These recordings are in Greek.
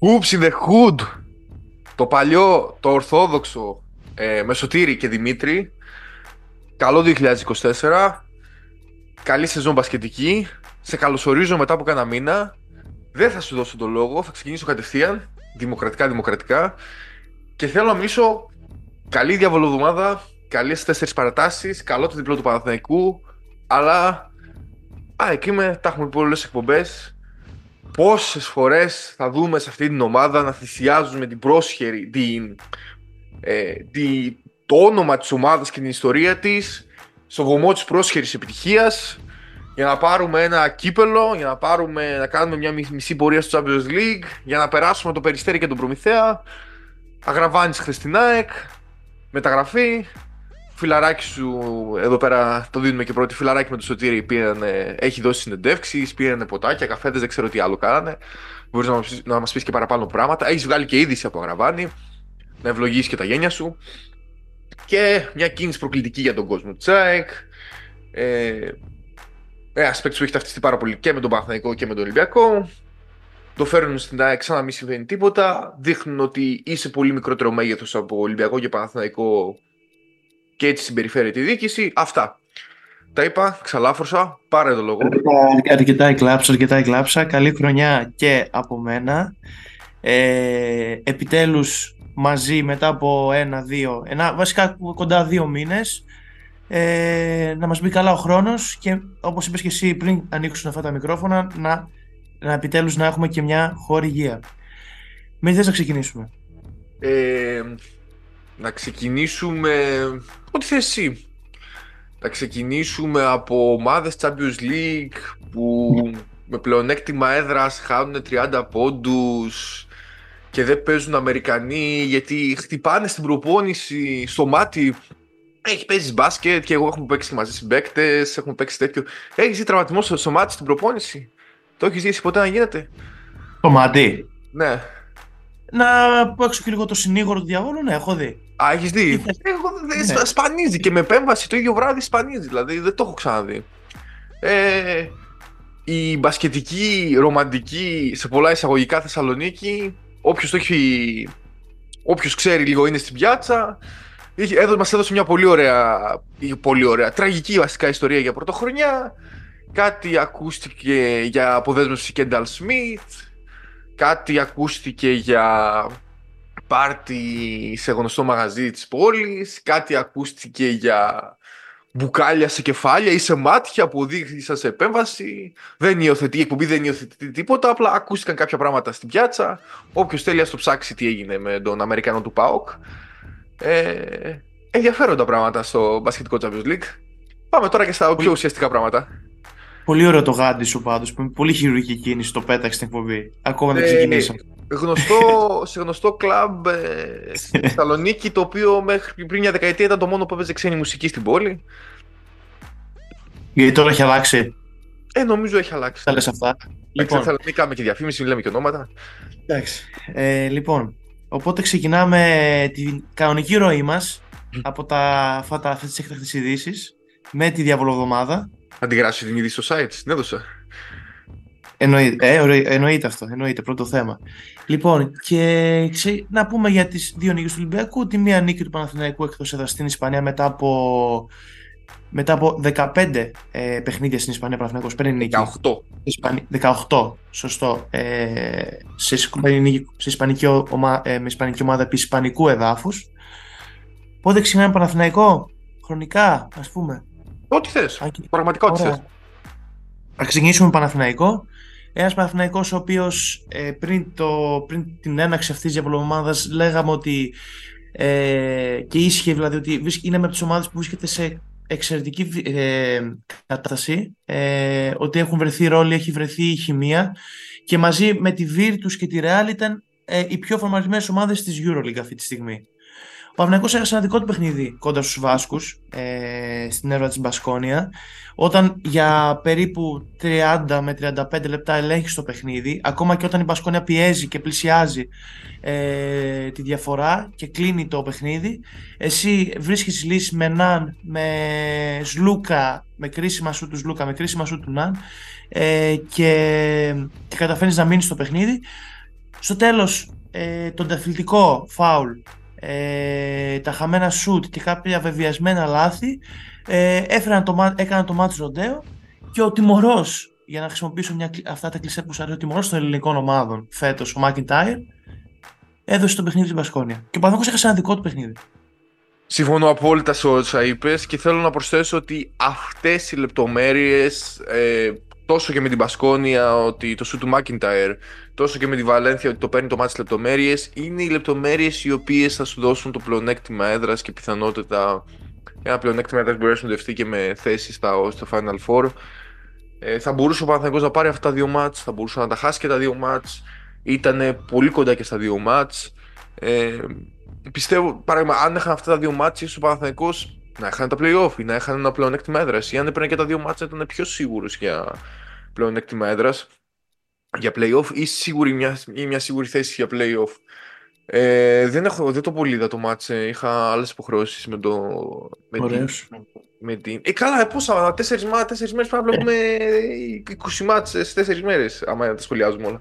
Hoops in the Hood. Το παλιό, το ορθόδοξο ε, με Σωτήρη και Δημήτρη. Καλό 2024. Καλή σεζόν μπασκετική. Σε καλωσορίζω μετά από κάνα μήνα. Δεν θα σου δώσω το λόγο, θα ξεκινήσω κατευθείαν. Δημοκρατικά, δημοκρατικά. Και θέλω να μιλήσω καλή διαβολοδομάδα, καλές τέσσερις παρατάσεις, καλό το διπλό του Παναθηναϊκού. Αλλά. Α, εκεί με, τα έχουμε πει πολλές εκπομπές. Πόσες φορές θα δούμε σε αυτή την ομάδα να θυσιάζουμε την πρόσχερη, την, ε, τη, το όνομα της ομάδας και την ιστορία της στο βωμό της πρόσχερης επιτυχίας για να πάρουμε ένα κύπελο, για να, πάρουμε, να κάνουμε μια μισή πορεία στο Champions League, για να περάσουμε το Περιστέρι και τον Προμηθέα. Αγραβάνει χθε στην ΑΕΚ, μεταγραφή. Φιλαράκι σου, εδώ πέρα το δίνουμε και πρώτη. Φιλαράκι με το Σωτήρι πήραν, έχει δώσει συνεντεύξεις, πήραν ποτάκια, καφέδες, δεν ξέρω τι άλλο κάνανε. Μπορείς να, να μας πεις και παραπάνω πράγματα. Έχεις βγάλει και είδηση από Αγραβάνη. Να ευλογήσεις και τα γένια σου. Και μια κίνηση προκλητική για τον κόσμο. Τσάικ. Ε, ένα παίκτη που έχει ταυτιστεί πάρα πολύ και με τον Παναθηναϊκό και με τον Ολυμπιακό. Το φέρνουν στην ΑΕΚ σαν να μην συμβαίνει τίποτα. Δείχνουν ότι είσαι πολύ μικρότερο μέγεθος από Ολυμπιακό και Παναθηναϊκό και έτσι συμπεριφέρεται η διοίκηση. Αυτά. Τα είπα, ξαλάφρωσα, πάρε το λόγο. Αρκετά εκλάψα, αρκετά εκλάψα. Καλή χρονιά και από μένα. Ε, επιτέλους μαζί μετά από ένα, δύο, ένα, βασικά κοντά δύο μήνες ε, να μας μπει καλά ο χρόνος και όπως είπες και εσύ πριν ανοίξουν αυτά τα μικρόφωνα να, να επιτέλους να έχουμε και μια χορηγία. Με θες να ξεκινήσουμε. Ε, να ξεκινήσουμε ό,τι θες εσύ. Να ξεκινήσουμε από ομάδες Champions League που με πλεονέκτημα έδρας χάνουν 30 πόντους και δεν παίζουν Αμερικανοί γιατί χτυπάνε στην προπόνηση στο μάτι έχει παίζεις μπάσκετ και εγώ έχουμε παίξει μαζί συμπαίκτες, έχουμε παίξει τέτοιο. Έχεις δει τραυματισμό στο μάτι στην προπόνηση; Το έχεις δει ποτέ να γίνεται; Το μάτι. Ναι. Να παίξω και λίγο το συνήγορο του διαβόλου, ναι, έχω δει. Α, έχεις δει; Εγώ, ναι. Σπανίζει και με επέμβαση το ίδιο βράδυ σπανίζει. Δηλαδή δεν το έχω ξαναδεί. Ε, η μπασκετική, ρομαντική, σε πολλά εισαγωγικά Θεσσαλονίκη, όποιος το έχει. Όποιος ξέρει λίγο είναι στην πιάτσα. Εδώ μας έδωσε μια πολύ ωραία, πολύ ωραία, τραγική βασικά ιστορία για πρωτοχρονιά. Κάτι ακούστηκε για αποδέσμευση Κένταλ Σμιτ. Κάτι ακούστηκε για πάρτι σε γνωστό μαγαζί της πόλης. Κάτι ακούστηκε για μπουκάλια σε κεφάλια ή σε μάτια που οδήγησαν σε επέμβαση. Δεν υιοθετεί, η εκπομπή δεν υιοθετεί τίποτα. Απλά ακούστηκαν κάποια πράγματα στην πιάτσα. Όποιος θέλει, ας το ψάξει τι έγινε με τον Αμερικανό του ΠΑΟΚ. Ε, ενδιαφέροντα πράγματα στο μπασκετικό Champions League. Πάμε τώρα και στα πιο ουσιαστικά πράγματα. Πολύ ωραίο το γάντι σου πάντως. Πολύ χειρουργική κίνηση το πέταξε στην εκπομπή. Ακόμα δεν ε, ξεκινήσαμε. Γνωστό, σε γνωστό κλαμπ ε, στη Θεσσαλονίκη, το οποίο μέχρι πριν μια δεκαετία ήταν το μόνο που έπαιζε ξένη μουσική στην πόλη. Γιατί τώρα έχει αλλάξει; Ε, νομίζω έχει αλλάξει. Τα λες αυτά. Λοιπόν. Μην κάνουμε και διαφήμιση, μην λέμε και ονόματα. Εντάξει. Ε, λοιπόν, Οπότε ξεκινάμε την κανονική ροή μας από τα, αυτά, αυτές τις έκτακτες ειδήσεις με τη διαβολοβδομάδα. Αντιγράψεις την είδηση στο site, την έδωσα. Εννοείται, ε, εννοείται αυτό, εννοείται, πρώτο θέμα. Λοιπόν, και ξε, να πούμε για τις δύο νίκες του Ολυμπιακού. Τη μία νίκη του Παναθηναϊκού εκτός έδρας στην Ισπανία μετά από μετά από 15 ε, παιχνίδια στην Ισπανία, Παναθηναϊκός παίρνει νίκη. 18. 18, σωστό. Ε, σε, σε ισπανική, ομα, ε, με ισπανική ομάδα επί ισπανικού εδάφους. Πότε ξεκινάμε Παναθηναϊκό, χρονικά, ας πούμε. Ό,τι θες, πραγματικά ό,τι θες. Θα ξεκινήσουμε Παναθηναϊκό. Ένας Παναθηναϊκός ο οποίος ε, πριν, το, πριν την έναξη αυτής της διαβολομάδας λέγαμε ότι ε, και ίσχυε δηλαδή ότι είναι με τις ομάδες που βρίσκεται σε εξαιρετική ε, κατάσταση, ε, ότι έχουν βρεθεί ρόλοι, έχει βρεθεί η χημεία και μαζί με τη Virtus και τη Real ήταν ε, οι πιο φορμαρισμένες ομάδες της EuroLeague αυτή τη στιγμή. Ο Παναγιακός έχασε ένα δικό του παιχνίδι κοντά στους Βάσκους ε, στην έρωτα της Μπασκόνια. Όταν για περίπου 30 με 35 λεπτά ελέγχεις το παιχνίδι ακόμα και όταν η Μπασκόνια πιέζει και πλησιάζει ε, τη διαφορά και κλείνει το παιχνίδι εσύ βρίσκεις λύση με Ναν, με Σλούκα με κρίσιμα σου του Σλούκα, με κρίσιμα σου του Ναν ε, και, και καταφέρνεις να μείνεις στο παιχνίδι. Στο τέλος, ε, τον ταφυλτικό φάουλ, ε, τα χαμένα σουτ και κάποια βεβαιασμένα λάθη ε, έφεραν το, έκαναν το μάτι ροντέο και ο τιμωρός για να χρησιμοποιήσω μια, αυτά τα κλεισέ που σου αρέσει ο τιμωρός των ελληνικών ομάδων φέτος, ο Μάκιντάιρ, έδωσε το παιχνίδι στην Πασκόνια. Και ο Παναθηναϊκός έχασε ένα δικό του παιχνίδι. Συμφωνώ απόλυτα σε όσα είπες και θέλω να προσθέσω ότι αυτές οι λεπτομέρειες, ε, τόσο και με την Πασκόνια, ότι το σου του Μάκιντάιρ, τόσο και με τη Βαλένθια, ότι το παίρνει το μάτι λεπτομέρειες, είναι οι λεπτομέρειες οι οποίες θα σου δώσουν το πλεονέκτημα έδρας και πιθανότητα ένα πλεονέκτημα έδρας μπορεί να συνδευτεί και με θέση στα, στο Final Four. Ε, θα μπορούσε ο Παναθηναϊκός να πάρει αυτά τα δύο μάτς, θα μπορούσε να τα χάσει και τα δύο μάτς. Ήταν πολύ κοντά και στα δύο μάτς. Ε, πιστεύω, παράδειγμα, αν είχαν αυτά τα δύο μάτς, ίσως ο Παναθηναϊκός να είχαν τα play-off ή να είχαν ένα πλεονέκτημα έδρας ή αν έπαιρνε και τα δύο μάτς ήταν πιο σίγουρος για πλεονέκτημα έδρας για play-off ή, σίγουρη μια, ή μια σίγουρη θέση για play-off. Ε, δεν, έχω, δεν το πολύ είδα το μάτς, ε, είχα άλλες υποχρεώσεις με το... Με την, με την... Ε, καλά, πόσα, τέσσερις, τέσσερις μέρες πρέπει να βλέπουμε 20 μάτς σε τέσσερις μέρες, άμα τα σχολιάζουμε όλα.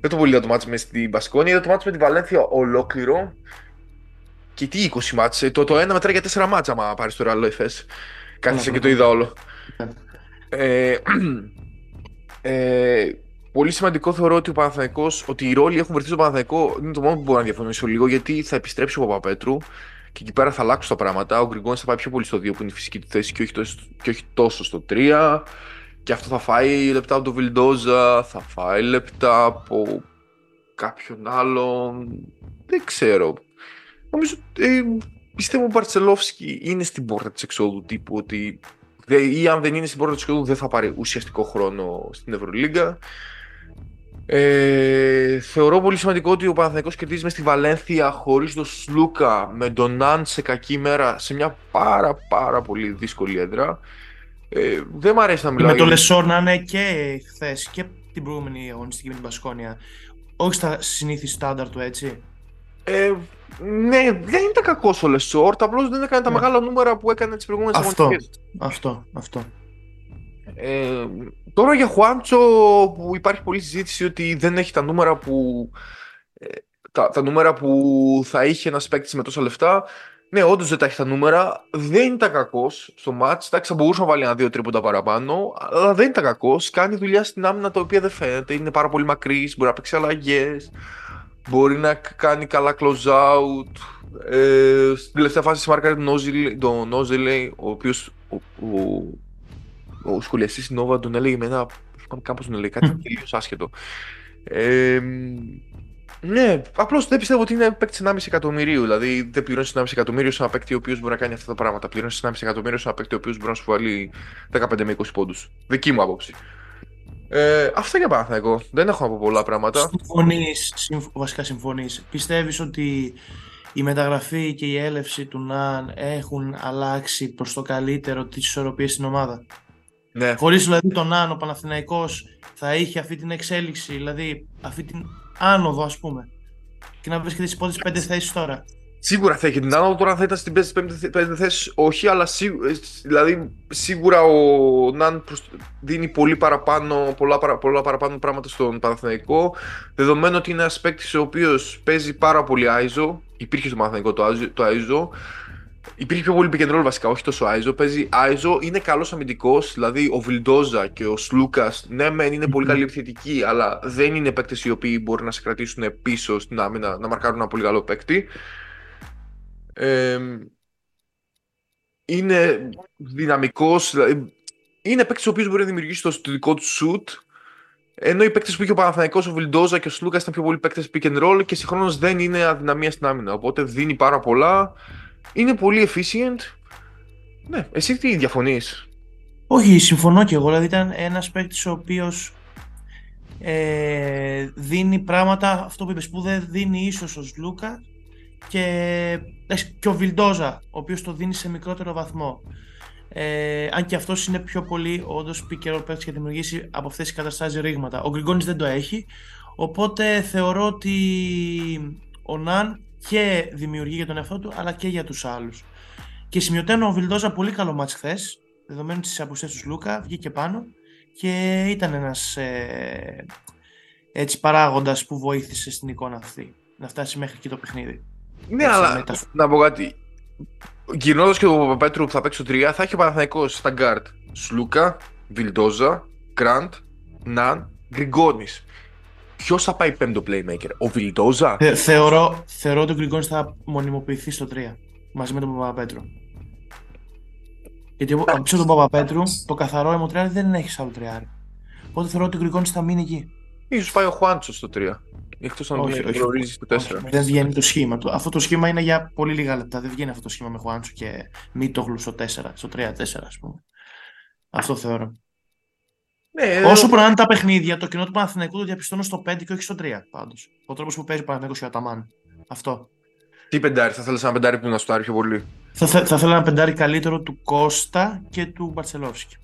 Δεν το πολύ είδα το μάτς μες στην Μπασκόνη, είδα το μάτς με την Βαλένθια ολόκληρο. Και τι 20 μάτς, ε, το, το ένα μετράει για 4 μάτς άμα πάρεις το Ρεάλ Εφές. Κάθισε και το είδα όλο. ε, ε, πολύ σημαντικό θεωρώ ότι ο Παναθηναϊκός, ότι οι ρόλοι έχουν βρεθεί στο Παναθηναϊκό είναι το μόνο που μπορώ να διαφωνήσω λίγο γιατί θα επιστρέψει ο Παπαπέτρου και εκεί πέρα θα αλλάξουν τα πράγματα. Ο Γκριγκόνης θα πάει πιο πολύ στο 2 που είναι η φυσική του θέση και όχι τόσο, και όχι τόσο στο 3. Και αυτό θα φάει λεπτά από τον Βιλντόζα, θα φάει λεπτά από κάποιον άλλον. Δεν ξέρω. Νομίζω ε, πιστεύω ο Μπαλτσερόφσκι είναι στην πόρτα της εξόδου τύπου ότι ή αν δεν είναι στην πόρτα τη εξόδου δεν θα πάρει ουσιαστικό χρόνο στην Ευρωλίγκα. Ε, θεωρώ πολύ σημαντικό ότι ο Παναθηναϊκός κερδίζει μες στη Βαλένθια χωρίς τον Σλούκα με τον Ναν σε κακή μέρα σε μια πάρα πάρα πολύ δύσκολη έδρα. Ε, δεν μου αρέσει να μιλάω. Με το Λεσόρ να είναι και χθες και την προηγούμενη αγωνιστική με την Μπασκόνια. Όχι στα συνήθις στάνταρ του έτσι. Ε, ναι, δεν ήταν κακός ο Λεσόρ. Απλώς δεν έκανε τα ναι. μεγάλα νούμερα που έκανε τις προηγούμενες αγωνιστικέ. Αυτό, αυτό. Ε, τώρα για Χουάντσο που υπάρχει πολλή συζήτηση ότι δεν έχει τα νούμερα που, ε, τα, τα νούμερα που θα είχε ένας παίκτης με τόσα λεφτά. Ναι, όντως δεν τα έχει τα νούμερα. Δεν ήταν κακός στο μάτ. Εντάξει, θα μπορούσε να βάλει ένα-δύο τρίποτα παραπάνω, αλλά δεν ήταν κακός. Κάνει δουλειά στην άμυνα τα οποία δεν φαίνεται. Είναι πάρα πολύ μακρύς, μπορεί να παίξει αλλαγές. Μπορεί να κάνει καλά close out. Ε, στην τελευταία φάση σμάρκαρε τον Νόζελε, ο οποίος ο, ο, ο σχολιαστής Νόβα τον έλεγε με ένα. Κάπως τον έλεγε κάτι τελείως άσχετο. Ε, ναι, απλώς δεν πιστεύω ότι είναι παίκτης 1,5 εκατομμυρίου. Δηλαδή δεν πληρώνεις 1,5 εκατομμύριο σε ένα παίκτη ο οποίος μπορεί να κάνει αυτά τα πράγματα. Πληρώνεις 1,5 εκατομμύριο σε ένα παίκτη ο οποίος μπορεί να σου βάλει 15 με 20 πόντους. Δική μου άποψη. Ε, αυτά για εγώ. Δεν έχω να πω πολλά πράγματα. Συμφωνείς, βασικά συμφωνείς. Πιστεύεις ότι η μεταγραφή και η έλευση του Ναν έχουν αλλάξει προς το καλύτερο τις ισορροπίες στην ομάδα; Ναι. Χωρίς δηλαδή τον Ναν ο Παναθηναϊκός θα είχε αυτή την εξέλιξη, δηλαδή αυτή την άνοδο, ας πούμε. Και να βρίσκεται στις πρώτες πέντε θέσεις τώρα. Σίγουρα θα έχει την άνοδο, τώρα θα ήταν στην πέντε θέση, όχι, αλλά σίγουρα, δηλαδή, σίγουρα ο Ναν δίνει πολύ παραπάνω, πολλά, πολλά παραπάνω πράγματα στον Παναθηναϊκό. Δεδομένου ότι είναι ένας παίκτης ο οποίος παίζει πάρα πολύ Άιζο, υπήρχε στο Παναθηναϊκό το Άιζο, Υπήρχε πιο πολύ pick βασικά, όχι τόσο Άιζο. Παίζει Άιζο, είναι καλός αμυντικός. Δηλαδή ο Βιλντόζα και ο Σλούκας, ναι, μεν είναι πολύ καλή επιθετικοί, αλλά δεν είναι παίκτες οι οποίοι μπορεί να σε κρατήσουν πίσω στην άμυνα, να μαρκάρουν ένα πολύ καλό παίκτη. Ε, είναι δυναμικός, δηλαδή, είναι παίκτης ο οποίος μπορεί να δημιουργήσει το, δικό του shoot. Ενώ οι παίκτες που είχε ο Παναθανικό, ο Βιλντόζα και ο Σλούκας ήταν πιο πολύ παίκτες pick and roll και συγχρόνως δεν είναι αδυναμία στην άμυνα. Οπότε δίνει πάρα πολλά. Είναι πολύ efficient. Ναι, εσύ τι διαφωνείς; Όχι, συμφωνώ και εγώ. Δηλαδή ήταν ένας παίκτης ο οποίος ε, δίνει πράγματα, αυτό που είπες, που δεν δίνει ίσως ο Σλούκας και, και ο Βιλντόζα, ο οποίος το δίνει σε μικρότερο βαθμό. Ε, αν και αυτός είναι πιο πολύ όντως πικερό παίκτης και δημιουργήσει από αυτές τις καταστάσεις ρήγματα. Ο Γκριγκόνης δεν το έχει. Οπότε θεωρώ ότι ο Ναν και δημιουργεί για τον εαυτό του αλλά και για τους άλλους. Και σημειωτένω ο Βιλντόζα πολύ καλό μάτς χθες, δεδομένου της απουσίας του Λούκα, βγήκε πάνω και ήταν ένας ε, έτσι παράγοντας που βοήθησε στην εικόνα αυτή να φτάσει μέχρι εκεί το παιχνίδι. Ναι, Έτσι, αλλά μετά. να πω κάτι. Γυρνώντας και ο Παπαπέτρου που θα παίξει το 3, θα έχει ο Παναθηναϊκός στα γκαρντ Σλούκα, Βιλντόζα, Γκραντ, Ναν, Γκριγκόνης. Ποιος θα πάει πέμπτο playmaker, ο Βιλντόζα; Θε- θεωρώ, θεωρώ ότι ο Γκριγκόνης θα μονιμοποιηθεί στο 3 μαζί με τον Παπαπέτρου. Γιατί από πίσω τον Παπαπέτρου το καθαρόαιμο τριάρι δεν έχει άλλο τριάρι. Οπότε θεωρώ ότι ο Γκριγκόνης θα μείνει εκεί. Σω πάει ο Χουάντσος στο 3. Εκτός αν Όχι, τον όχι. γνωρίζει στο 4. Όχι, δεν βγαίνει το σχήμα του. Αυτό το σχήμα είναι για πολύ λίγα λεπτά. Δεν βγαίνει αυτό το σχήμα με Χουάντσο και Μίτογλου στο 4, στο 3-4 ας πούμε. Αυτό θεωρώ. Ναι, Όσο προάνε τα παιχνίδια, το κοινό του Παναθηναϊκού το διαπιστώνω στο 5 και όχι στο 3 πάντως. Ο τρόπος που παίζει ο Παναθηναϊκός και ο Αταμάν. Αυτό. Τι πεντάρι, θα θέλεις ένα πεντάρι που να σουτάρει πιο πολύ; Θα, θε- θα ήθελα ένα πεντάρι καλύτερο του Κώστα και του Μπαρσελόφσκι.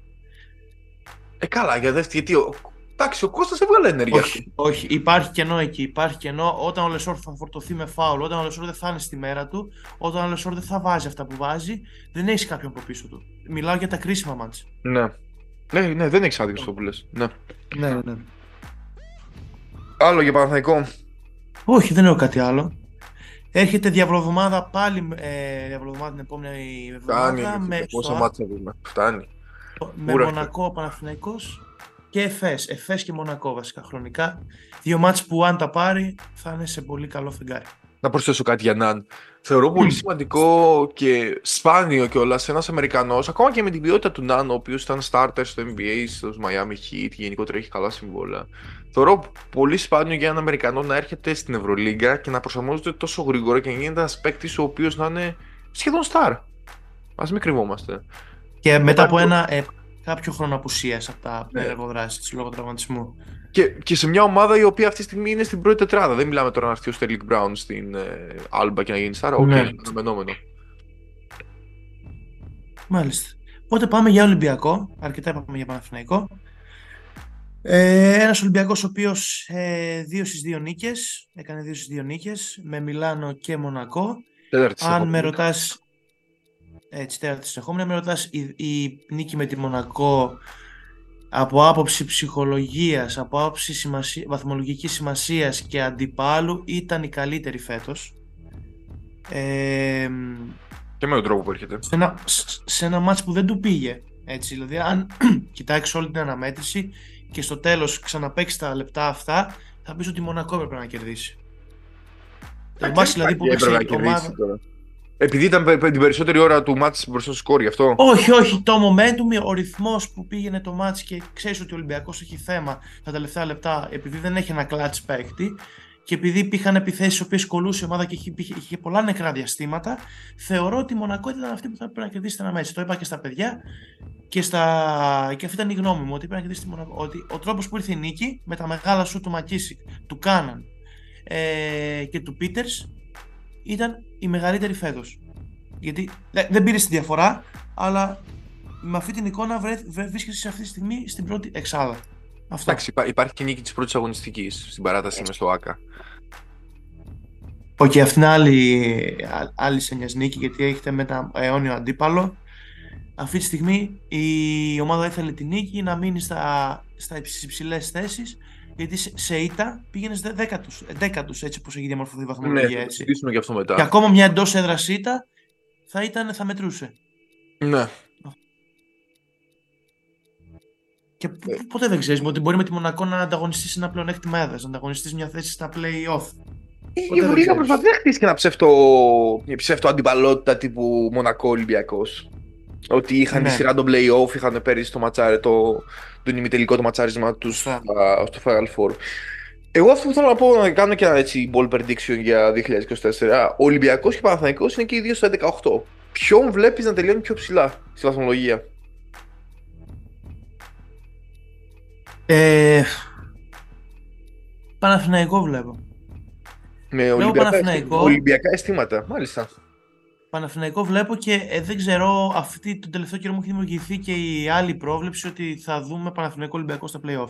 Ε, καλά, για δεύτερη, γιατί. Ο... Εντάξει, ο Κώστας έβγαλε ενέργεια. Όχι, όχι, υπάρχει κενό εκεί. Υπάρχει κενό όταν ο Λεσόρ θα φορτωθεί με φάουλ, όταν ο Λεσόρ δεν θα είναι στη μέρα του, όταν ο Λεσόρ δεν θα βάζει αυτά που βάζει, δεν έχεις κάποιον από πίσω του. Μιλάω για τα κρίσιμα ματς. Ναι. Ναι, ναι, δεν έχεις άδικο αυτό που λες. Ναι. Ναι, ναι. Άλλο για Παναθηναϊκό. Όχι, δεν έχω κάτι άλλο. Έρχεται διαβολοβδομάδα πάλι, ε, διαβολοβδομάδα την επόμενη Φτάνει. εβδομάδα με, ρε, Πόσα στο- μάτια δούμε. Φτάνει. με Ούρα. Μονακό Παναθηναϊκός και Εφές. Εφές και Μονακό βασικά χρονικά. Δύο μάτς που αν τα πάρει θα είναι σε πολύ καλό φεγγάρι. Να προσθέσω κάτι για Ναν. Θεωρώ πολύ σημαντικό και σπάνιο κιόλας ένας Αμερικανός, ακόμα και με την ποιότητα του Ναν, ο οποίος ήταν starter στο NBA, στο Miami Heat, γενικότερα έχει καλά συμβόλαια. Θεωρώ πολύ σπάνιο για έναν Αμερικανό να έρχεται στην Ευρωλίγκα και να προσαρμόζεται τόσο γρήγορα και να γίνεται ένας παίκτης ο οποίος να είναι σχεδόν star. Α μην κρυβόμαστε. Και μετά από Υπάρχει- ένα ε, κάποιο χρόνο απουσίας από τα Ναι. εργοδράσεις λόγω τραυματισμού. Και, και σε μια ομάδα η οποία αυτή τη στιγμή είναι στην πρώτη τετράδα. Δεν μιλάμε τώρα να έρθει ο Στέρλινγκ Μπράουν στην ε, Alba και να γίνει star. OK, Ναι. αναμενόμενο. Μάλιστα. Οπότε πάμε για Ολυμπιακό. Αρκετά είπαμε για Παναθηναϊκό. Ε, ένας Ολυμπιακός ο οποίος ε, δύο στις δύο νίκες, έκανε δύο στις δύο νίκες, με Μιλάνο και Μονακό. Τέταρτη Αν με συνεχόμενη. ρωτάς, έτσι τέταρτη συνεχόμενη, αν με ρωτάς η, η νίκη με τη Μονακό από άποψη ψυχολογίας, από άποψη σημασία, βαθμολογικής σημασίας και αντιπάλου ήταν η καλύτερη φέτος. Ε, Και με τον τρόπο που έρχεται. σε ένα, σ- σε ένα μάτς που δεν του πήγε. Έτσι, δηλαδή, αν κοιτάξεις όλη την αναμέτρηση και στο τέλος ξαναπαίξεις τα λεπτά αυτά, θα πεις ότι η Μονακό έπρεπε να κερδίσει. Το μάτς δηλαδή που έπρεπε έπαιξε να η κερδίσει ομάδα... τώρα. Επειδή ήταν πε- πε- την περισσότερη ώρα του μάτς μπροστά στο σκόρ, γι' αυτό. Όχι, όχι, το momentum, ο ρυθμός που πήγαινε το μάτς και ξέρεις ότι ο Ολυμπιακός έχει θέμα τα τελευταία λεπτά επειδή δεν έχει ένα clutch παίκτη και επειδή υπήρχαν επιθέσεις οι οποίες κολούσε η ομάδα και είχε, είχε, είχε πολλά νεκρά διαστήματα, θεωρώ ότι η Μονακό ήταν αυτή που θα έπρεπε να κερδίσει την αναμέτρηση. Το είπα και στα παιδιά και, στα... και αυτή ήταν η γνώμη μου, ότι πρέπει να κερδίσει τη Μονακό. Ότι ο τρόπος που ήρθε η νίκη με τα μεγάλα σου του Μακίσικ, του Κάναν ε, και του Πίτερς ήταν η μεγαλύτερη φέτος. Γιατί δε- δεν πήρε τη διαφορά, αλλά με αυτή την εικόνα βρε, βρε, βρίσκεσαι σε αυτή τη στιγμή στην πρώτη εξάδα. Αυτό. Εντάξει, υπά- υπάρχει και νίκη της πρώτης αγωνιστικής στην παράταση μες στο ΟΑΚΑ. Οκ, αυτή είναι άλλη, α- άλλης έννοιας νίκη γιατί έχετε με ένα αιώνιο αντίπαλο. Αυτή τη στιγμή η ομάδα ήθελε τη νίκη να μείνει στα, στα υψηλές θέσεις γιατί σε, σε ήττα πήγαινες δέκατους, δέκατους έτσι όπως έχει διαμορφωθεί η Ναι, βαθμολογία θα έτσι. συζητήσουμε και αυτό μετά. Και ακόμα μια εντός έδρας ήττα θα, ήταν, θα μετρούσε. Ναι. Και π- π- ποτέ δεν ξέρεις ότι μπορεί με τη Μονακό να ανταγωνιστείς ένα πλεονέκτημα έδρας, να ανταγωνιστείς μια θέση στα play-off. Η Ποτέ δεν Ευρωλίγα ξέρεις. προσπαθεί να χτίσει και ένα ψεύτο, μια ψεύτο αντιπαλότητα τύπου Μονακό Ολυμπιακός. Ότι είχαν Ναι. τη σειρά των playoff, είχαν πέρυσι το, ματσάρι, το, το ημιτελικό το ματσάρισμα τους Σωστά. στο Final Four. Εγώ αυτό που θέλω να πω, να κάνω και ένα έτσι ball prediction για 2024. Ο Ολυμπιακός και ο Παναθηναϊκός είναι και οι δύο στο 18. Ποιον βλέπεις να τελειώνει πιο ψηλά στη βαθμολογία; Ε, Παναθηναϊκό βλέπω. Με Ολυμπιακά, Παναθηναϊκό. Ολυμπιακά αισθήματα. Μάλιστα. Παναθηναϊκό βλέπω και ε, δεν ξέρω, αυτή τον τελευταίο καιρό μου έχει δημιουργηθεί και η άλλη πρόβλεψη ότι θα δούμε Παναθηναϊκό Ολυμπιακό στα play-off.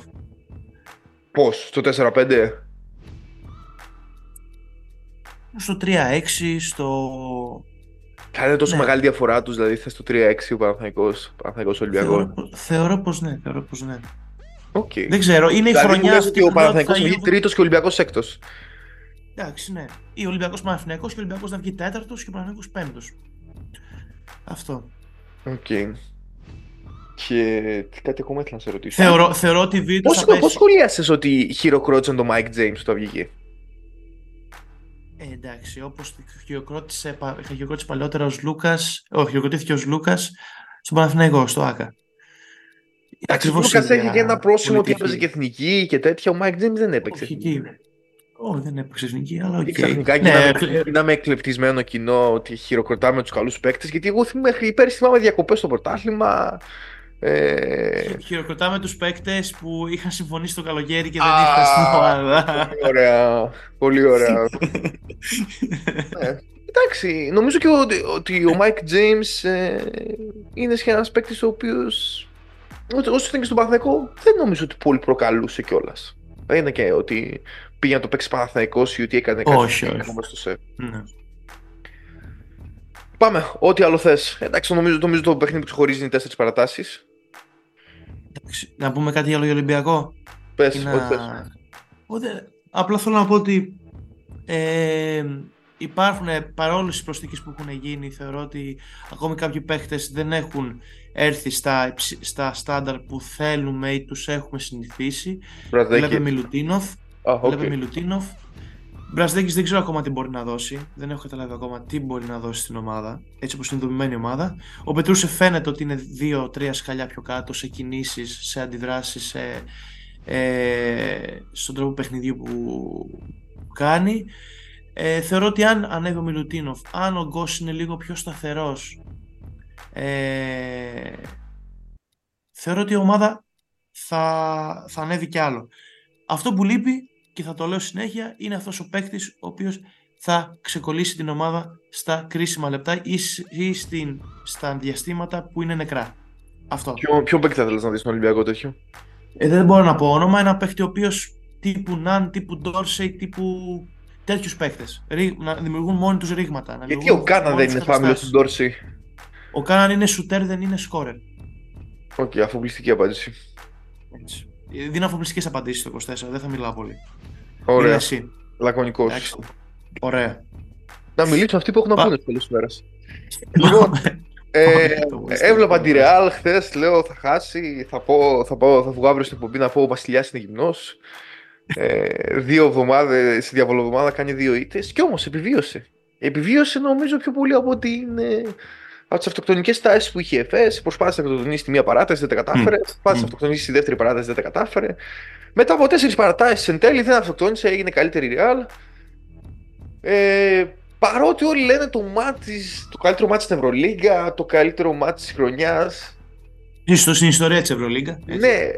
Πώς, στο 4-5. Στο 3-6, στο. Θα είναι τόσο Ναι. μεγάλη διαφορά τους, δηλαδή θα στο 3-6 ο Παναθηναϊκός, Παναθηναϊκός Ολυμπιακός. Θεωρώ, θεωρώ πως ναι, θεωρώ πως ναι. Okay. Δεν ξέρω, είναι δηλαδή, η χρονιά αυτή. Ότι ο Παναθηναϊκός θα βγει τρίτος και ο Ολυμπιακός έκτος. Εντάξει, ναι. Ή ο Ολυμπιακός Παναθηναϊκός και ο Ολυμπιακός θα βγει τέταρτος και ο Παναθηναϊκός πέμπτος. Αυτό. OK. Okay. Και κάτι ακόμα ήθελα να σε ρωτήσω. Θεωρώ, θεωρώ ότι η Virtus Πώς, πώς σχολίασες ότι χειροκρότησαν τον Mike James το βγήκε. Ε, εντάξει, όπως χειροκρότησε, χειροκρότησε παλιότερα ο Λούκας, όχι, χειροκροτήθηκε ο Λούκας στον Παναθηναϊκό, στο ΆΚΑ. Ακριβώς ο Λούκας έχει και ένα πρόσημο ότι έπαιζε και εθνική και τέτοια, ο Mike James δεν έπαιξε. Όχι, όχι, δεν έπαιξε εθνική, αλλά okay. Ξαφνικά ναι, γίναμε εκλεπτισμένο κοινό ότι χειροκροτάμε τους καλούς παίκτες. Γιατί εγώ μέχρι πέρυσι θυμάμαι διακοπές στο πρωτάθλημα. Ε... Χειροκροτάμε τους παίκτες που είχαν συμφωνήσει το καλοκαίρι και δεν ήρθαν στην ομάδα. Πολύ ωραία. Πολύ ωραία. ναι. Εντάξει, νομίζω και ότι, ότι ο Mike James ε, είναι σχεδόν ένας παίκτης ο οποίος. Όσο ήταν και στον Παναθηναϊκό, δεν νομίζω ότι πολύ προκαλούσε κιόλας. Δεν είναι και ότι πήγε να το παίξει Παναθηναϊκός ή ότι έκανε κάτι όχι, όχι. στο σεφ. Ναι. Πάμε, ό,τι άλλο θες. Εντάξει, νομίζω, νομίζω το παιχνίδι που ξεχωρίζει είναι τέσσερις παρατάσεις. Να πούμε κάτι άλλο για Ολυμπιακό; Πες, να... ό,τι θες. Απλά θέλω να πω ότι ε, υπάρχουν παρόλες τις προσθήκες που έχουν γίνει, θεωρώ ότι ακόμη κάποιοι παίχτες δεν έχουν έρθει στα, στα στάνταρ που θέλουμε ή τους έχουμε συνηθίσει. Βλέπε Μιλουτίνοφ. Oh, okay. Βλέπε Μιλουτίνοφ. Μπραζδέκη δεν ξέρω ακόμα τι μπορεί να δώσει. Δεν έχω καταλάβει ακόμα τι μπορεί να δώσει στην ομάδα. Έτσι όπως είναι δομημένη ομάδα. Ο Πετρούσε φαίνεται ότι είναι δύο-τρία σκαλιά πιο κάτω σε κινήσεις, σε αντιδράσεις, σε, ε, στον τρόπο παιχνιδιού που κάνει. Ε, θεωρώ ότι αν ανέβει ο Μιλουτίνοφ, αν ο Γκος είναι λίγο πιο σταθερός, ε, θεωρώ ότι η ομάδα θα, θα ανέβει κι άλλο. Αυτό που λείπει και θα το λέω συνέχεια είναι αυτός ο παίκτης ο οποίος θα ξεκολλήσει την ομάδα στα κρίσιμα λεπτά ή, ή στην, στα διαστήματα που είναι νεκρά. Αυτό. Ποιο, ποιο παίκτη θα θέλεις να δεις στον Ολυμπιακό τέτοιο; Ε, δεν μπορώ να πω όνομα. Ένα παίκτη ο οποίος τύπου Ναν, τύπου Ντόρσεϊ, τύπου τέτοιους παίκτες. Να δημιουργούν μόνοι τους ρήγματα. Να Γιατί ο Κάναν δεν είναι φάμιλο του Ντόρσεϊ; Ο Κάναν είναι σουτέρ, δεν είναι σκόρερ. OK, okay, αφοπλιστική απάντηση. Έτσι. Δίνω αφοπλιστικές απαντήσεις στο 24, δεν θα μιλάω πολύ. Ωραία. Λακωνικός. Ωραία. Να μιλήσω αυτοί που έχουν να πούνε πολλές μέρες. Λοιπόν, ε, έβλεπα τη Real χθες, λέω θα χάσει. Θα, πω, θα, πω, θα βγω αύριο στην εκπομπή να πω ο Βασιλιάς είναι γυμνός. Ε, δύο εβδομάδες, στη διαβολοβδομάδα κάνει δύο ήττες και όμως επιβίωσε. Επιβίωσε νομίζω πιο πολύ από ότι είναι από τις αυτοκτονικές τάσεις που είχε Εφές. Προσπάθησε να αυτοκτονήσει τη μία παράταση, δεν τα κατάφερε. Mm. Προσπάθησε να αυτοκτονήσει τη δεύτερη παράταση, δεν τα κατάφερε. Μετά από τέσσερις παρατάσεις εν τέλει δεν αυτοκτόνησε, έγινε καλύτερη Real. Ε, παρότι όλοι λένε το, ματς, το καλύτερο ματς στην Ευρωλίγκα, το καλύτερο ματς της χρονιάς. Ίσως στην ιστορία της Ευρωλίγκα. Ναι. Ε,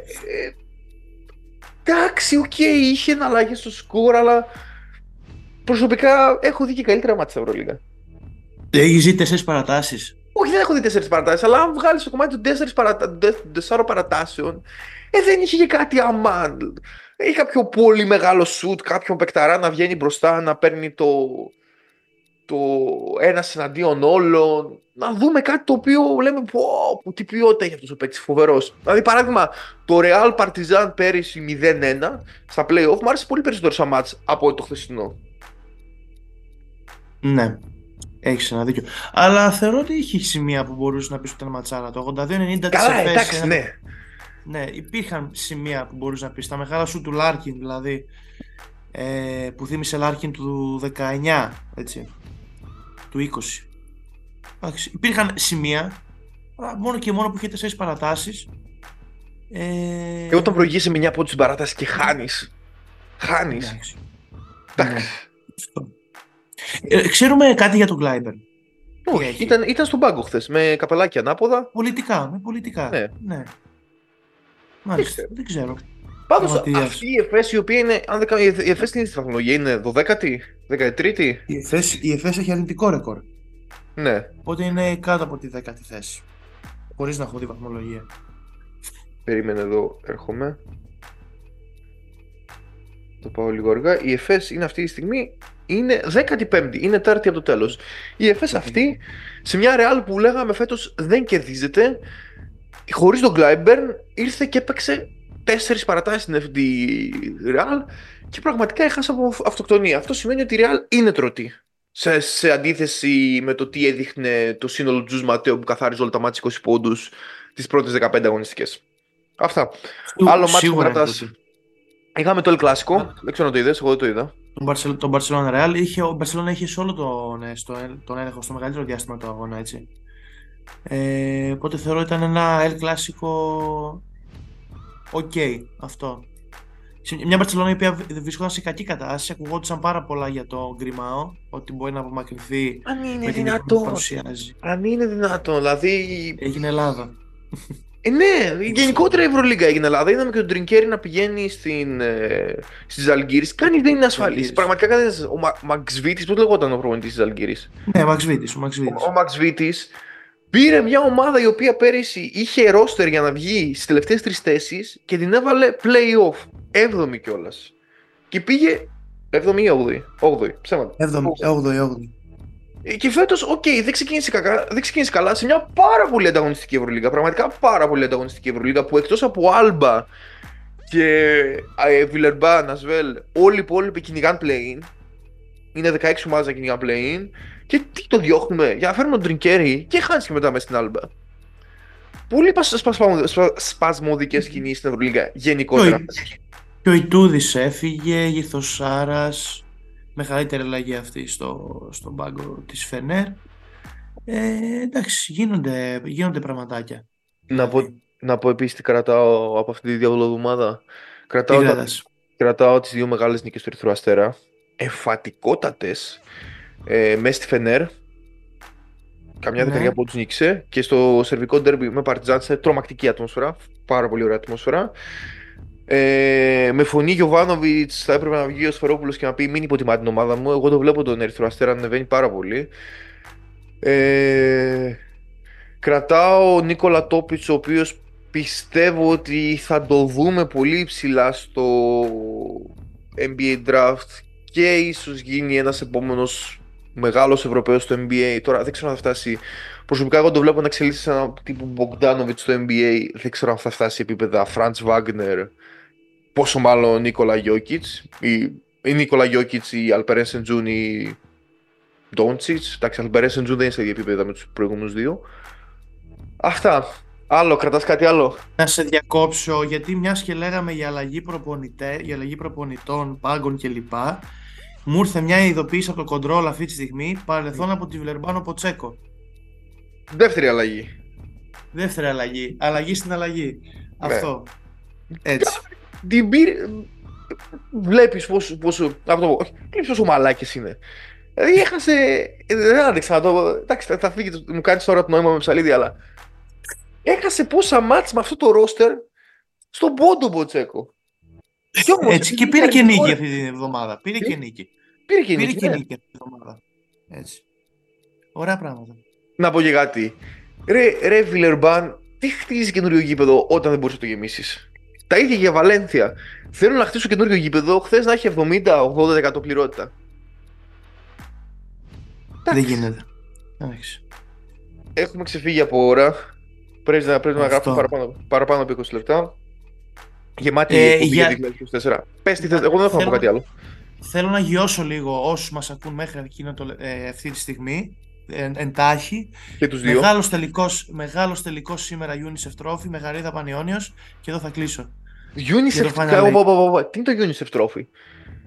εντάξει, OK, okay, είχε ένα αλλαγή στο σκορ, αλλά προσωπικά έχω δει και καλύτερα μάτια στην Ευρωλίγκα. Έχει δει τέσσερις παρατάσεις. Όχι, δεν έχω δει τέσσερις παρατάσεις, αλλά αν βγάλεις το κομμάτι των τέσσερις παρατα... παρατάσεων, ε, δεν είχε και κάτι αμάν. Είχε κάποιο πολύ μεγάλο σουτ, κάποιον παικταρά να βγαίνει μπροστά, να παίρνει το, το ένα εναντίον όλων. Να δούμε κάτι το οποίο λέμε πω, πω τι ποιότητα έχει αυτός ο παίκτης, φοβερός. Δηλαδή, παράδειγμα, το Real Partizan πέρυσι 0-1 στα playoff μου άρεσε πολύ περισσότερο σαν match από το χθεσινό. Ναι. Έχεις ένα δίκιο. Αλλά θεωρώ ότι είχε σημεία που μπορούσες να πεις ότι ήταν ματσάρα. Το 82-90 Καλά, εντάξει, ναι. Ναι, υπήρχαν σημεία που μπορούσες να πεις. Τα μεγάλα σουτ του Λάρκιν δηλαδή. Ε, που θύμισε Λάρκιν του 19, έτσι. Του 20. Εντάξει, υπήρχαν σημεία. Μόνο και μόνο που είχε τέσσερις παρατάσεις. Ε... Και όταν προηγείσαι με μια από τι παράταση και χάνεις. Χάνεις. Εντάξει. Ε, ξέρουμε κάτι για τον Κλάιμπερν. Όχι, ήταν, ήταν στον πάγκο χθες με καπελάκι ανάποδα. Πολιτικά, με πολιτικά. Ναι. ναι. Μάλιστα, δεν ξέρω. Πάντως αυτή η ΕΦΕΣ η οποία είναι. Αν δεν κάνω, η ΕΦΕΣ είναι στη βαθμολογία, είναι 12η, 13η. Η ΕΦΕΣ, η ΕΦΕΣ έχει αρνητικό ρεκόρ. Ναι. Οπότε είναι κάτω από τη 10η θέση. Χωρίς να έχω τη βαθμολογία. Περίμενε εδώ, έρχομαι. Το πάω λίγο αργά. Η ΕΦΕΣ είναι αυτή τη στιγμή είναι 15η, είναι τέταρτη από το τέλος. Η ΕΦΕΣ αυτή, σε μια ρεάλ που λέγαμε φέτος δεν κερδίζεται, χωρίς τον Γκλάιμπερν ήρθε και έπαιξε τέσσερις παρατάσεις στην τη Real και πραγματικά έχασα από αυτοκτονία. Αυτό σημαίνει ότι η Real είναι τρωτή. Σε, σε αντίθεση με το τι έδειχνε το σύνολο του Τζουζ Ματέο που καθάριζε όλα τα μάτια 20 πόντους τις πρώτες 15 αγωνιστικές. Αυτά. Άλλο ματς που κρατάς. Είχαμε το El Clásico. Δεν ξέρω αν το είδες, εγώ δεν το είδα. Τον Barcelona Real είχε, ο Barcelona είχε σε όλο τον, ε, στο, τον έλεγχο στο μεγαλύτερο διάστημα του αγώνα, έτσι. Ε, οπότε θεωρώ ήταν ένα El Clásico okay, αυτό. Μια Μπαρσελόνα η οποία βρισκόταν σε κακή κατάσταση, ακουγόντουσαν πάρα πολλά για το Γκριμάου, ότι μπορεί να απομακρυνθεί Αν είναι δυνατόν. Αν είναι δυνατόν, δηλαδή. Έγινε Ελλάδα. Ε, ναι, γενικότερα η Ευρωλίγκα έγινε Ελλάδα. Είδαμε και τον Τρινκέρι να πηγαίνει στην, ε, στις Ζαλγκύρε. Κανείς δεν είναι ασφαλής. Πραγματικά κανείς. Ο Μα, Μαξβίτης, πώς λεγόταν ο προπονητής της Ζαλγκύρε. Ναι, ο Μαξβίτης. Ο, ο Μαξβίτης πήρε μια ομάδα η οποία πέρυσι είχε ρόστερ για να βγει στις τελευταίες τρεις θέσεις και την έβαλε playoff. 7η κιόλας. Και πήγε 7η ή 8η. 8η. Ψέματα. 7η, 8η, 8η. Και φέτος, okay, δεν, ξεκίνησε δεν ξεκίνησε καλά σε μια πάρα πολύ ανταγωνιστική Ευρωλίγα. Πραγματικά πάρα πολύ ανταγωνιστική Ευρωλίγα που εκτός από Άλμπα και Βιλερμπάν, Ασβέλ, όλοι οι υπόλοιποι κυνηγάν play-in. Είναι 16 ομάδες να κυνηγάν play-in. Και τι το διώχνουμε; Για να φέρουμε τον Τρινκέρι και χάνει και μετά μέσα στην Άλμπα. Πολύ σπασμωδικές κινήσεις στην Ευρωλίγα γενικότερα. Και ο Ιτούδης έφυγε, ήρθε ο Σάρας μεγαλύτερη αλλαγή αυτή στο, στον πάγκο της Φενέρ. Ε, εντάξει, γίνονται, γίνονται πραγματάκια. Να πω, να πω επίσης τι κρατάω από αυτή τη διαβολοδομάδα. Κρατάω, τα, κρατάω τις δύο μεγάλες νίκες του Ερυθρού Αστέρα. Εμφατικότατες ε, μέσα στη Φενέρ. Καμιά ναι. δεκαετία από τους νίκησε. Και στο σερβικό ντέρμπι με Παρτιζάν σε τρομακτική ατμόσφαιρα. Πάρα πολύ ωραία ατμόσφαιρα. Ε, με φωνή Γιωβάνοβιτς θα έπρεπε να βγει ο Σφερόπουλο και να πει: Μην υποτιμά την ομάδα μου. Εγώ το βλέπω τον Ερυθρό Αστέρα να ανεβαίνει πάρα πολύ. Ε, κρατάω ο Νίκολα Τόπιτς, ο οποίος πιστεύω ότι θα το δούμε πολύ υψηλά στο NBA Draft και ίσως γίνει ένας επόμενος μεγάλος Ευρωπαίος στο NBA. Τώρα δεν ξέρω αν θα φτάσει. Προσωπικά εγώ το βλέπω να εξελίσσει σε ένα τύπο Bogdanovic στο NBA. Δεν ξέρω αν θα φτάσει σε επίπεδα Franz Wagner πόσο μάλλον Νίκολα Γιώκητς ή, ή Νίκολα Γιώκητς ή Αλπερέν Σεντζούν ή Ντόντσιτς. Εντάξει, Αλπερέν Σεντζούν δεν είναι σε ίδια επίπεδα με τους προηγούμενους δύο. Αυτά. Άλλο, κρατάς κάτι άλλο; Να σε διακόψω, γιατί μιας και λέγαμε για αλλαγή, προπονητέ, για αλλαγή προπονητών, πάγκων κλπ. Μου ήρθε μια ειδοποίηση από το κοντρόλ αυτή τη στιγμή, παρελθόν από τη Βλερμπάνο Ποτσέκο. Δεύτερη αλλαγή. Δεύτερη αλλαγή. Αλλαγή στην αλλαγή. Ναι. Αυτό. Έτσι την πήρε. Βλέπεις πόσο. πόσο αυτό, βλέπεις πόσο μαλάκι είναι. Δηλαδή έχασε. Δεν άντεξα να το. Εντάξει, θα, φύγει, μου κάνεις τώρα το νόημα με ψαλίδι, αλλά. Έχασε πόσα μάτς με αυτό το ρόστερ στον πόντο Μποτσέκο. Και όμως, Έτσι, και πήρε και νίκη αυτή την εβδομάδα. Πήρε και νίκη. Πήρε και νίκη. Πήρε και νίκη αυτή την εβδομάδα. Έτσι. Ωραία πράγματα. Να πω και κάτι. Ρε, ρε Βιλερμπάν, τι χτίζει καινούριο γήπεδο όταν δεν μπορείς να το γεμίσεις; Τα ίδια για Βαλένθια. Θέλω να χτίσω καινούριο γήπεδο, χθες να έχει 70-80% πληρότητα. Δεν γίνεται. Εντάξει. Έχουμε ξεφύγει από ώρα. Πρέπει να, πρέπει να γράφουμε παραπάνω, παραπάνω από 20 λεπτά. Γεμάτη ε, για 2024. Πες τι θες, εγώ δεν έχω να πω κάτι άλλο. Θέλω να γιώσω λίγο όσους μας ακούν μέχρι ε, αυτή τη στιγμή εντάχει. Και τους δύο. Μεγάλος τελικός, μεγάλος τελικός σήμερα UNICEF Trophy, Μεγαρίδα Πανιόνιος και εδώ θα κλείσω. UNICEF Τι είναι το UNICEF Trophy?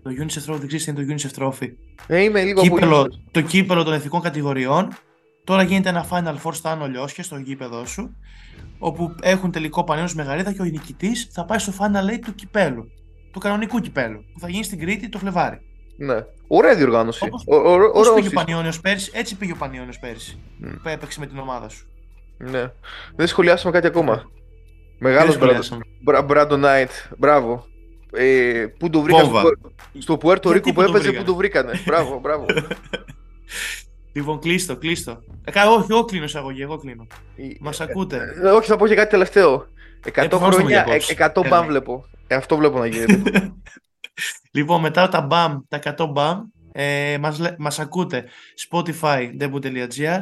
Το UNICEF Trophy δεν ξέρεις τι είναι το UNICEF Trophy. Ε, είμαι λίγο κύπελο, Το κύπελο των εθνικών κατηγοριών. Τώρα γίνεται ένα Final Four στα Άνω Λιώσια, στο γήπεδο σου, όπου έχουν τελικό Πανιόνιος Μεγαρίδα και ο νικητής θα πάει στο Final Eight του κυπέλου. Του κανονικού κυπέλου, που θα γίνει στην Κρήτη το Φλεβάρι. Ναι. Ωραία διοργάνωση. Όπως, ο, πήγε ο Πανιόνιος πέρσι, έτσι πήγε ο Πανιόνιος πέρσι. Mm. Που έπαιξε με την ομάδα σου. Ναι. Δεν σχολιάσαμε κάτι ακόμα. Μεγάλος Μπράντο Νάιτ. Μπράβο. Ε, πού το βρήκαν στο, στο Πουέρτο Ρίκο που έπαιζε, πού το βρήκανε. μπράβο, μπράβο. Λοιπόν, κλείστο, κλείστο. Ε, όχι, εγώ κλείνω εισαγωγή, εγώ κλείνω. Μας ακούτε. Ε, όχι, θα πω και κάτι τελευταίο. 100 ε, χρόνια, 100 μπαμ βλέπω. Ε, αυτό βλέπω να γίνεται. Λοιπόν, μετά τα BAM, τα 100 BAM, ε, μας, μας ακούτε Spotify, debut.gr,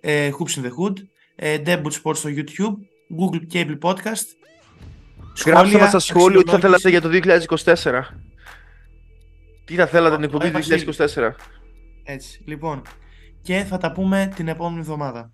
ε, Hoops in the Hood, ε, Debut Sports στο YouTube, Google Cable Podcast Γράψτε μας στα σχόλια τι θα θέλατε αξιολόγηση. για το 2024. Τι θα θέλατε την εκπομπή Ωραία, του 2024. Έτσι, λοιπόν. Και θα τα πούμε την επόμενη εβδομάδα.